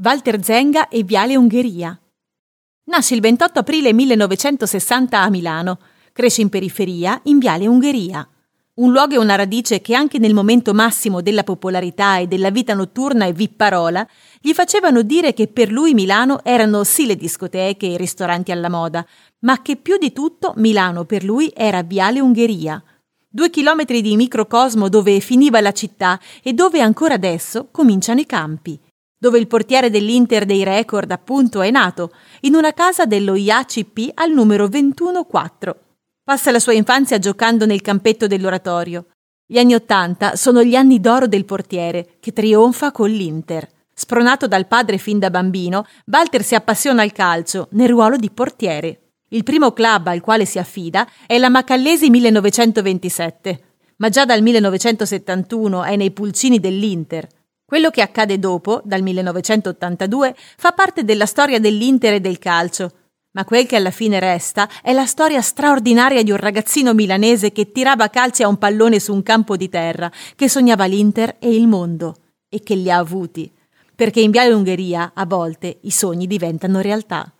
Walter Zenga e Viale Ungheria. Nasce il 28 aprile 1960 a Milano. Cresce in periferia, in Viale Ungheria. Un luogo e una radice che anche nel momento massimo della popolarità e della vita notturna e vipparola gli facevano dire che per lui Milano erano sì le discoteche e i ristoranti alla moda, ma che più di tutto Milano per lui era Viale Ungheria. Due chilometri di microcosmo dove finiva la città e dove ancora adesso cominciano i campi dove il portiere dell'Inter dei record appunto è nato, in una casa dello IACP al numero 214. Passa la sua infanzia giocando nel campetto dell'oratorio. Gli anni Ottanta sono gli anni d'oro del portiere, che trionfa con l'Inter. Spronato dal padre fin da bambino, Walter si appassiona al calcio, nel ruolo di portiere. Il primo club al quale si affida è la Macallesi 1927, ma già dal 1971 è nei pulcini dell'Inter. Quello che accade dopo, dal 1982, fa parte della storia dell'Inter e del calcio, ma quel che alla fine resta è la storia straordinaria di un ragazzino milanese che tirava calci a un pallone su un campo di terra, che sognava l'Inter e il mondo, e che li ha avuti, perché in Viale Ungheria a volte i sogni diventano realtà.